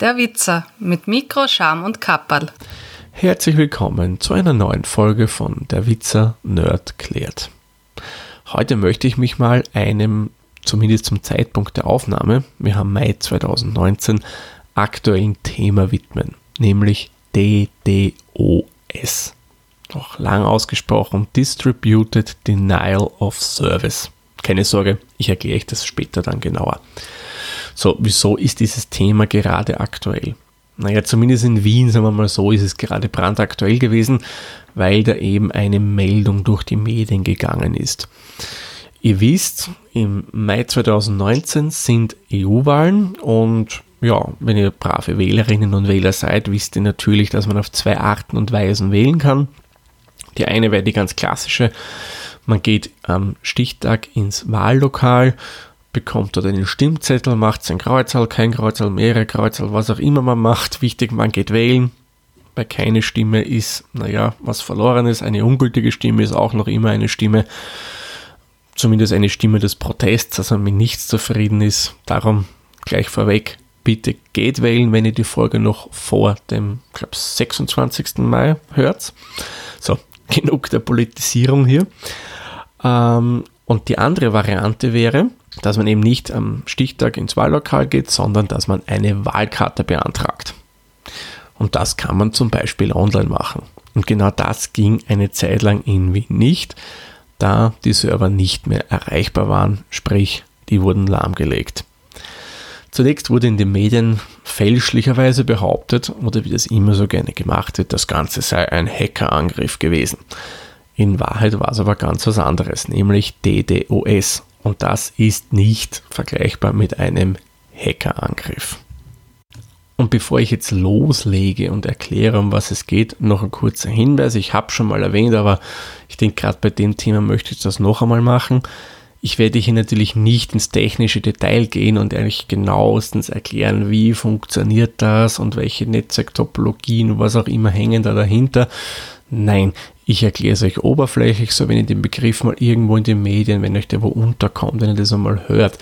Der Witzer mit Mikro, Scham und Kapperl. Herzlich willkommen zu einer neuen Folge von Der Witzer Nerd klärt. Heute möchte ich mich mal einem, zumindest zum Zeitpunkt der Aufnahme, wir haben Mai 2019, aktuellen Thema widmen, nämlich DDoS. Noch lang ausgesprochen, Distributed Denial of Service. Keine Sorge, ich erkläre euch das später dann genauer. So, wieso ist dieses Thema gerade aktuell? Naja, zumindest in Wien, sagen wir mal so, ist es gerade brandaktuell gewesen, weil da eben eine Meldung durch die Medien gegangen ist. Ihr wisst, im Mai 2019 sind EU-Wahlen und ja, wenn ihr brave Wählerinnen und Wähler seid, wisst ihr natürlich, dass man auf zwei Arten und Weisen wählen kann. Die eine wäre die ganz klassische, man geht am Stichtag ins Wahllokal, bekommt dort einen Stimmzettel, macht sein Kreuzerl, kein Kreuzerl, mehrere Kreuzerl, was auch immer man macht. Wichtig, man geht wählen. Weil keine Stimme ist, naja, was verloren ist. Eine ungültige Stimme ist auch noch immer eine Stimme. Zumindest eine Stimme des Protests, also mit nichts zufrieden ist. Darum gleich vorweg, bitte geht wählen, wenn ihr die Folge noch vor dem, glaube, 26. Mai hört. So, genug der Politisierung hier. Ähm, und die andere Variante wäre, dass man eben nicht am Stichtag ins Wahllokal geht, sondern dass man eine Wahlkarte beantragt. Und das kann man zum Beispiel online machen. Und genau das ging eine Zeit lang in Wien nicht, da die Server nicht mehr erreichbar waren, sprich, die wurden lahmgelegt. Zunächst wurde in den Medien fälschlicherweise behauptet, oder wie das immer so gerne gemacht wird, das Ganze sei ein Hackerangriff gewesen. In Wahrheit war es aber ganz was anderes, nämlich DDoS. Und das ist nicht vergleichbar mit einem Hackerangriff. Und bevor ich jetzt loslege und erkläre, um was es geht, noch ein kurzer Hinweis. Ich habe schon mal erwähnt, aber ich denke, gerade bei dem Thema möchte ich das noch einmal machen. Ich werde hier natürlich nicht ins technische Detail gehen und eigentlich genauestens erklären, wie funktioniert das und welche Netzwerktopologien und was auch immer hängen da dahinter. Nein, ich erkläre es euch oberflächlich, so wenn ihr den Begriff mal irgendwo in den Medien, wenn euch der wo unterkommt, wenn ihr das einmal hört,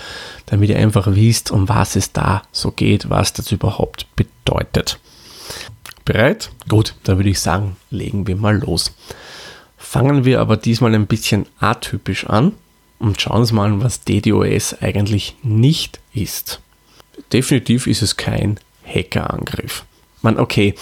damit ihr einfach wisst, um was es da so geht, was das überhaupt bedeutet. Bereit? Gut, da würde ich sagen, legen wir mal los. Fangen wir aber diesmal ein bisschen atypisch an und schauen uns mal an, was DDoS eigentlich nicht ist. Definitiv ist es kein Hackerangriff. Man, okay,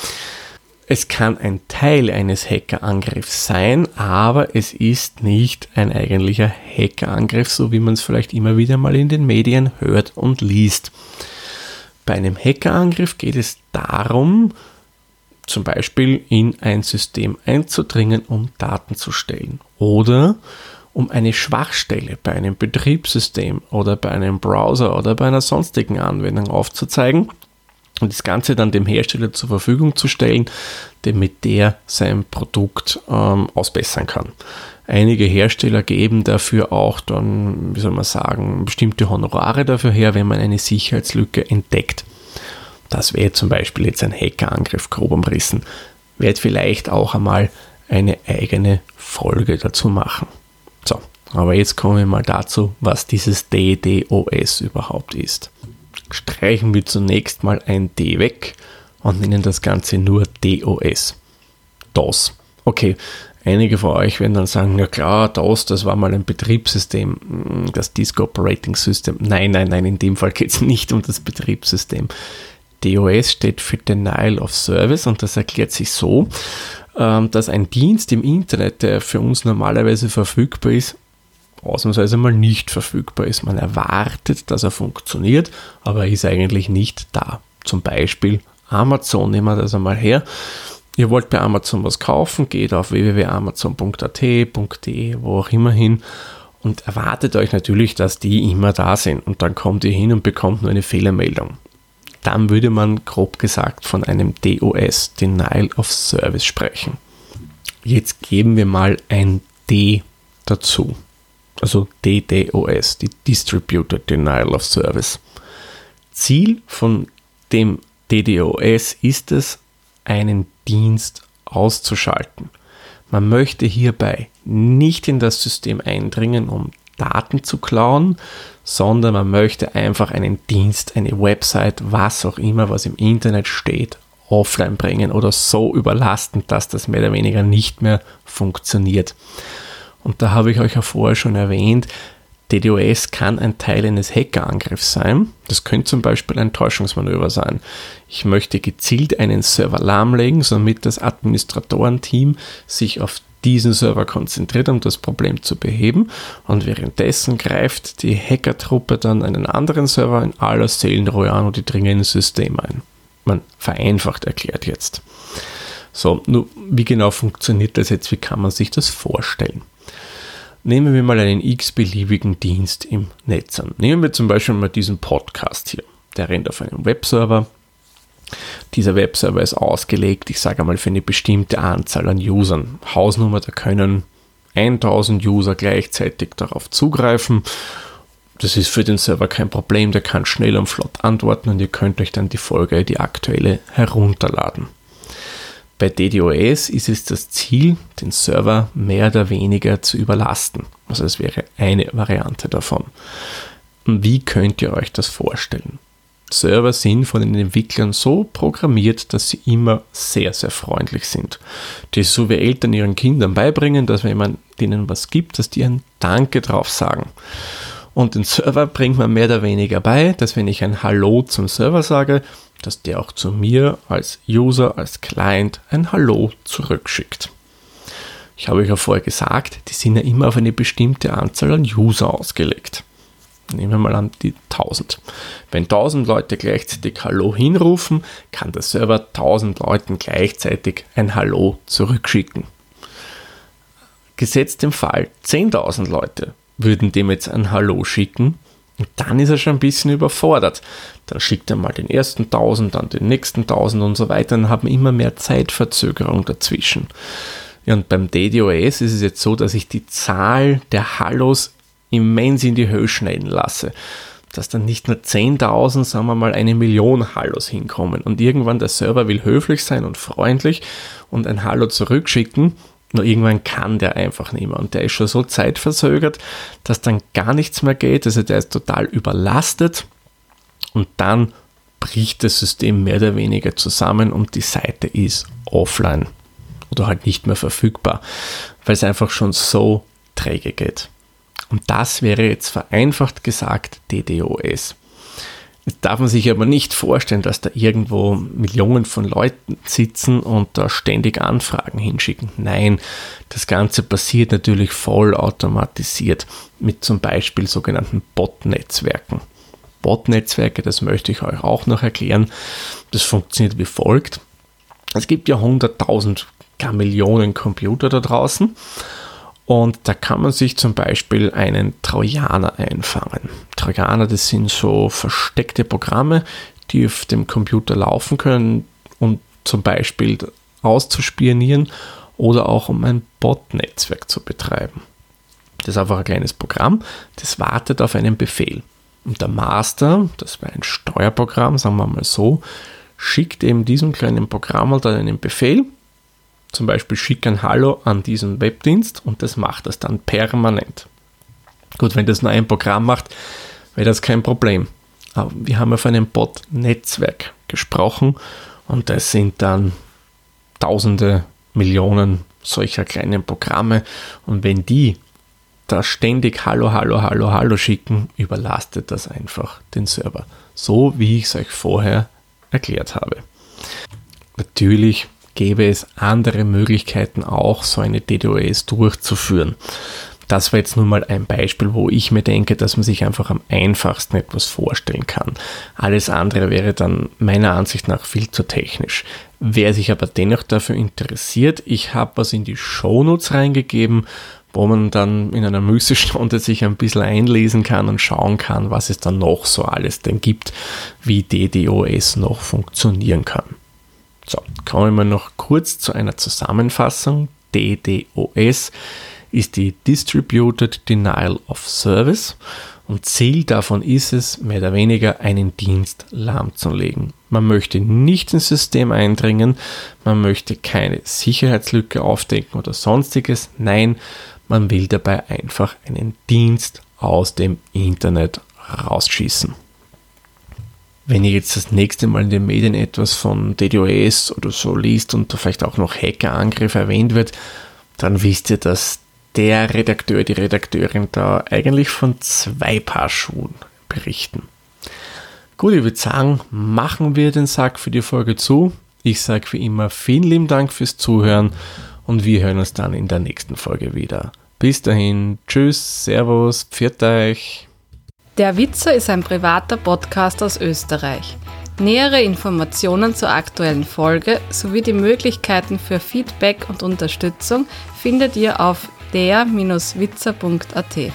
es kann ein Teil eines Hackerangriffs sein, aber es ist nicht ein eigentlicher Hackerangriff, so wie man es vielleicht immer wieder mal in den Medien hört und liest. Bei einem Hackerangriff geht es darum, zum Beispiel in ein System einzudringen, um Daten zu stellen oder um eine Schwachstelle bei einem Betriebssystem oder bei einem Browser oder bei einer sonstigen Anwendung aufzuzeigen und das Ganze dann dem Hersteller zur Verfügung zu stellen, damit der sein Produkt ähm, ausbessern kann. Einige Hersteller geben dafür auch dann, wie soll man sagen, bestimmte Honorare dafür her, wenn man eine Sicherheitslücke entdeckt. Das wäre zum Beispiel jetzt ein Hackerangriff grob umrissen. Werde vielleicht auch einmal eine eigene Folge dazu machen. So, aber jetzt kommen wir mal dazu, was dieses DDoS überhaupt ist streichen wir zunächst mal ein D weg und nennen das Ganze nur DOS. DOS. Okay, einige von euch werden dann sagen, ja klar, DOS, das war mal ein Betriebssystem, hm, das Disk Operating System. Nein, nein, nein, in dem Fall geht es nicht um das Betriebssystem. DOS steht für Denial of Service und das erklärt sich so, ähm, dass ein Dienst im Internet, der für uns normalerweise verfügbar ist, ausnahmsweise mal nicht verfügbar ist. Man erwartet, dass er funktioniert, aber er ist eigentlich nicht da. Zum Beispiel Amazon, nehmen wir das einmal her. Ihr wollt bei Amazon was kaufen, geht auf www.amazon.at, .de, wo auch immer hin und erwartet euch natürlich, dass die immer da sind. Und dann kommt ihr hin und bekommt nur eine Fehlermeldung. Dann würde man grob gesagt von einem DOS, Denial of Service, sprechen. Jetzt geben wir mal ein D dazu also DDoS, die Distributed Denial of Service. Ziel von dem DDoS ist es, einen Dienst auszuschalten. Man möchte hierbei nicht in das System eindringen, um Daten zu klauen, sondern man möchte einfach einen Dienst, eine Website, was auch immer, was im Internet steht, offline bringen oder so überlasten, dass das mehr oder weniger nicht mehr funktioniert. Und da habe ich euch ja vorher schon erwähnt, DDoS kann ein Teil eines Hackerangriffs sein. Das könnte zum Beispiel ein Täuschungsmanöver sein. Ich möchte gezielt einen Server lahmlegen, damit das Administratorenteam sich auf diesen Server konzentriert, um das Problem zu beheben. Und währenddessen greift die Hackertruppe dann einen anderen Server in aller Seelenruhe an und die dringen ins System ein. Man vereinfacht erklärt jetzt. So, nur wie genau funktioniert das jetzt? Wie kann man sich das vorstellen? Nehmen wir mal einen x-beliebigen Dienst im Netz an. Nehmen wir zum Beispiel mal diesen Podcast hier. Der rennt auf einem Webserver. Dieser Webserver ist ausgelegt, ich sage mal, für eine bestimmte Anzahl an Usern. Hausnummer, da können 1000 User gleichzeitig darauf zugreifen. Das ist für den Server kein Problem, der kann schnell und flott antworten und ihr könnt euch dann die Folge, die aktuelle, herunterladen. Bei DDoS ist es das Ziel, den Server mehr oder weniger zu überlasten. Also es wäre eine Variante davon. Wie könnt ihr euch das vorstellen? Server sind von den Entwicklern so programmiert, dass sie immer sehr, sehr freundlich sind. Das so wie Eltern ihren Kindern beibringen, dass wenn man denen was gibt, dass die ein Danke drauf sagen. Und den Server bringt man mehr oder weniger bei, dass wenn ich ein Hallo zum Server sage, dass der auch zu mir als User, als Client ein Hallo zurückschickt. Ich habe euch ja vorher gesagt, die sind ja immer auf eine bestimmte Anzahl an User ausgelegt. Nehmen wir mal an die 1000. Wenn 1000 Leute gleichzeitig Hallo hinrufen, kann der Server 1000 Leuten gleichzeitig ein Hallo zurückschicken. Gesetzt im Fall 10.000 Leute würden dem jetzt ein Hallo schicken, und dann ist er schon ein bisschen überfordert. Dann schickt er mal den ersten 1000, dann den nächsten 1000 und so weiter. Dann haben immer mehr Zeitverzögerung dazwischen. Ja, und beim DDoS ist es jetzt so, dass ich die Zahl der Hallos immens in die Höhe schneiden lasse. Dass dann nicht nur 10.000, sagen wir mal eine Million Hallos hinkommen. Und irgendwann der Server will höflich sein und freundlich und ein Hallo zurückschicken nur irgendwann kann der einfach nicht mehr. Und der ist schon so zeitverzögert, dass dann gar nichts mehr geht. Also der ist total überlastet. Und dann bricht das System mehr oder weniger zusammen und die Seite ist offline oder halt nicht mehr verfügbar, weil es einfach schon so träge geht. Und das wäre jetzt vereinfacht gesagt DDoS. Jetzt darf man sich aber nicht vorstellen, dass da irgendwo Millionen von Leuten sitzen und da ständig Anfragen hinschicken. Nein, das Ganze passiert natürlich voll automatisiert mit zum Beispiel sogenannten Bot-Netzwerken. Bot-Netzwerke, das möchte ich euch auch noch erklären. Das funktioniert wie folgt. Es gibt ja 100.000, gar Millionen Computer da draußen und da kann man sich zum Beispiel einen Trojaner einfangen. Trojaner, das sind so versteckte Programme, die auf dem Computer laufen können, um zum Beispiel auszuspionieren oder auch um ein Bot-Netzwerk zu betreiben. Das ist einfach ein kleines Programm, das wartet auf einen Befehl. Und der Master, das wäre ein Steuerprogramm, sagen wir mal so, schickt eben diesem kleinen Programm halt einen Befehl zum Beispiel schick ein Hallo an diesen Webdienst und das macht das dann permanent. Gut, wenn das nur ein Programm macht, wäre das kein Problem. Aber wir haben auf einem Bot-Netzwerk gesprochen und das sind dann tausende, Millionen solcher kleinen Programme und wenn die da ständig Hallo, Hallo, Hallo, Hallo schicken, überlastet das einfach den Server. So wie ich es euch vorher erklärt habe. Natürlich gäbe es andere Möglichkeiten auch, so eine DDoS durchzuführen. Das war jetzt nur mal ein Beispiel, wo ich mir denke, dass man sich einfach am einfachsten etwas vorstellen kann. Alles andere wäre dann meiner Ansicht nach viel zu technisch. Wer sich aber dennoch dafür interessiert, ich habe was in die Shownotes reingegeben, wo man dann in einer Müßestunde sich ein bisschen einlesen kann und schauen kann, was es dann noch so alles denn gibt, wie DDoS noch funktionieren kann. So, kommen wir noch kurz zu einer Zusammenfassung. DDoS ist die Distributed Denial of Service und Ziel davon ist es, mehr oder weniger einen Dienst lahmzulegen. Man möchte nicht ins System eindringen, man möchte keine Sicherheitslücke aufdecken oder sonstiges. Nein, man will dabei einfach einen Dienst aus dem Internet rausschießen. Wenn ihr jetzt das nächste Mal in den Medien etwas von DDoS oder so liest und da vielleicht auch noch Hackerangriffe erwähnt wird, dann wisst ihr, dass der Redakteur, die Redakteurin da eigentlich von zwei Paar Schuhen berichten. Gut, ich würde sagen, machen wir den Sack für die Folge zu. Ich sage wie immer vielen lieben Dank fürs Zuhören und wir hören uns dann in der nächsten Folge wieder. Bis dahin, tschüss, servus, pfiat euch. Der Witzer ist ein privater Podcast aus Österreich. Nähere Informationen zur aktuellen Folge sowie die Möglichkeiten für Feedback und Unterstützung findet ihr auf der-witzer.at.